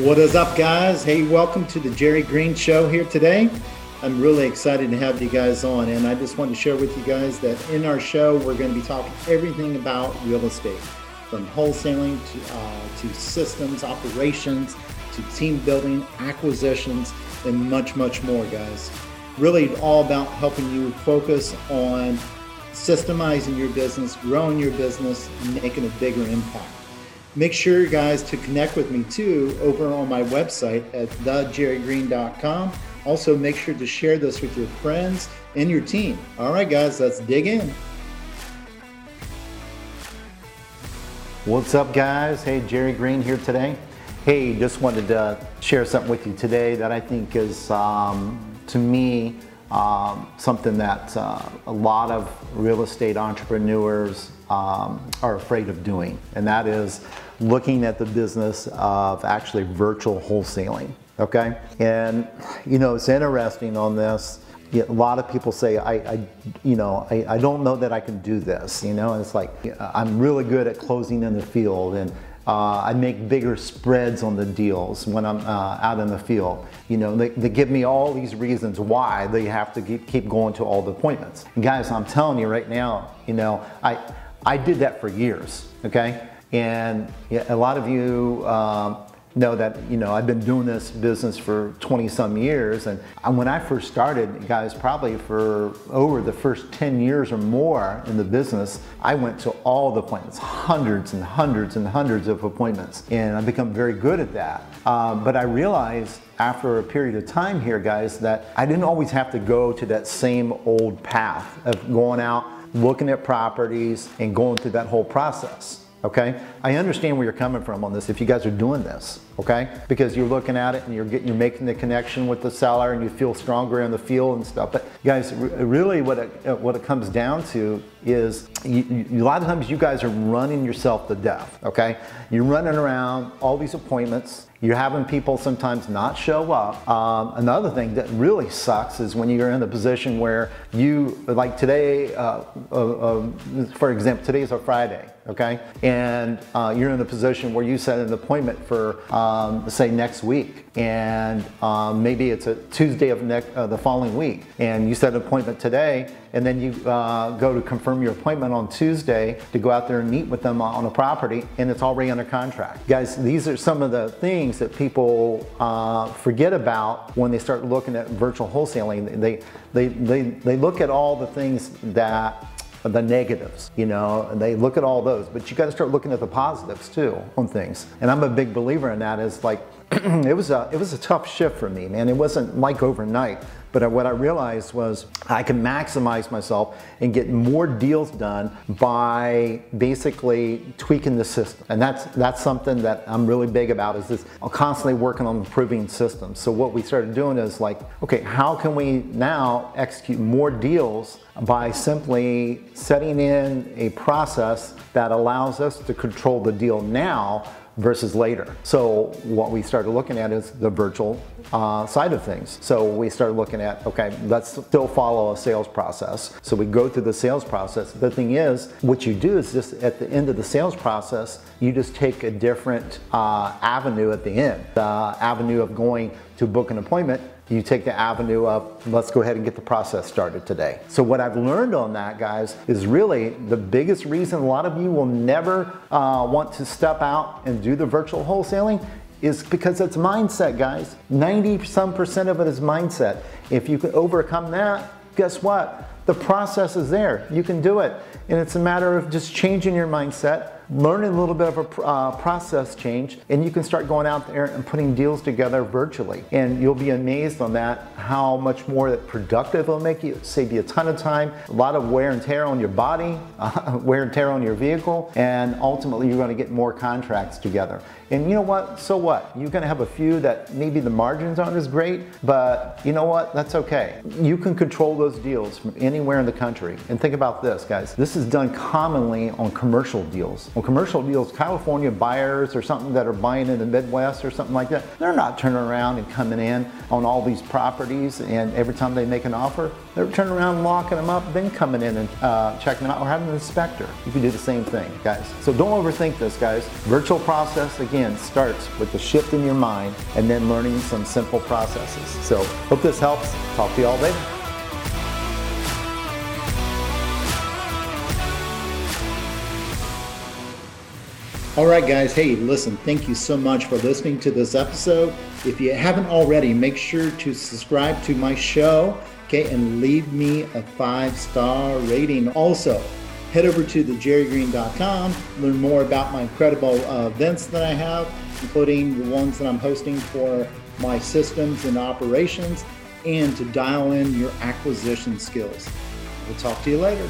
What is up, guys? Hey, welcome to the Jerry Green Show here today. I'm really excited to have you guys on, and I just want to share with you guys that in our show, we're going to be talking everything about real estate from wholesaling to, uh, to systems, operations, to team building, acquisitions, and much, much more, guys. Really, all about helping you focus on systemizing your business, growing your business, and making a bigger impact. Make sure, guys, to connect with me too over on my website at thejerrygreen.com. Also, make sure to share this with your friends and your team. All right, guys, let's dig in. What's up, guys? Hey, Jerry Green here today. Hey, just wanted to share something with you today that I think is, um, to me, um, something that uh, a lot of real estate entrepreneurs um, are afraid of doing, and that is looking at the business of actually virtual wholesaling. Okay, and you know it's interesting on this. A lot of people say, I, I you know, I, I, don't know that I can do this. You know, and it's like I'm really good at closing in the field, and uh, I make bigger spreads on the deals when I'm uh, out in the field. You know, they, they, give me all these reasons why they have to keep going to all the appointments. And guys, I'm telling you right now, you know, I I did that for years. Okay, and a lot of you. Um, know that you know I've been doing this business for 20 some years and when I first started guys probably for over the first 10 years or more in the business I went to all the appointments hundreds and hundreds and hundreds of appointments and I've become very good at that um, but I realized after a period of time here guys that I didn't always have to go to that same old path of going out looking at properties and going through that whole process okay? I understand where you're coming from on this if you guys are doing this, okay? Because you're looking at it and you're getting, you're making the connection with the seller and you feel stronger in the field and stuff. But guys, really what it, uh, what it comes down to is you, you, a lot of times you guys are running yourself to death, okay? You're running around all these appointments. You're having people sometimes not show up. Um, another thing that really sucks is when you're in a position where you, like today, uh, uh, uh, for example, today is a Friday, okay? And uh, you're in a position where you set an appointment for, um, say, next week. And um, maybe it's a Tuesday of next, uh, the following week. And you set an appointment today, and then you uh, go to confirm your appointment on Tuesday to go out there and meet with them on a property, and it's already under contract. Guys, these are some of the things that people uh, forget about when they start looking at virtual wholesaling. They, they, they, they look at all the things that the negatives, you know, and they look at all those, but you got to start looking at the positives too on things. And I'm a big believer in that. Is like it was a it was a tough shift for me, man. It wasn't like overnight. But what I realized was I can maximize myself and get more deals done by basically tweaking the system. And that's that's something that I'm really big about is this I'm constantly working on improving systems. So what we started doing is like, okay, how can we now execute more deals by simply setting in a process that allows us to control the deal now versus later. So what we started looking at is the virtual uh, side of things. So we started looking at, okay, let's still follow a sales process. So we go through the sales process. The thing is, what you do is just at the end of the sales process, you just take a different uh, avenue at the end. The avenue of going to book an appointment you take the avenue of let's go ahead and get the process started today. So what I've learned on that, guys, is really the biggest reason a lot of you will never uh, want to step out and do the virtual wholesaling is because it's mindset, guys. 90 some percent of it is mindset. If you can overcome that, guess what? The process is there. You can do it. And it's a matter of just changing your mindset learning a little bit of a uh, process change, and you can start going out there and putting deals together virtually. And you'll be amazed on that how much more that productive it'll make you, save you a ton of time, a lot of wear and tear on your body, uh, wear and tear on your vehicle, and ultimately you're going to get more contracts together. And you know what? So what? You're going to have a few that maybe the margins aren't as great, but you know what? That's okay. You can control those deals from anywhere in the country. And think about this, guys. This is done commonly on commercial deals Well, commercial deals, California buyers or something that are buying in the Midwest or something like that, they're not turning around and coming in on all these properties and every time they make an offer, they're turning around, locking them up, then coming in and uh, checking them out or having an inspector. You can do the same thing, guys. So don't overthink this, guys. Virtual process, again, starts with the shift in your mind and then learning some simple processes. So hope this helps. Talk to you all later. All right, guys. Hey, listen, thank you so much for listening to this episode. If you haven't already, make sure to subscribe to my show, okay, and leave me a five star rating. Also, head over to thejerrygreen.com, learn more about my incredible uh, events that I have, including the ones that I'm hosting for my systems and operations, and to dial in your acquisition skills. We'll talk to you later.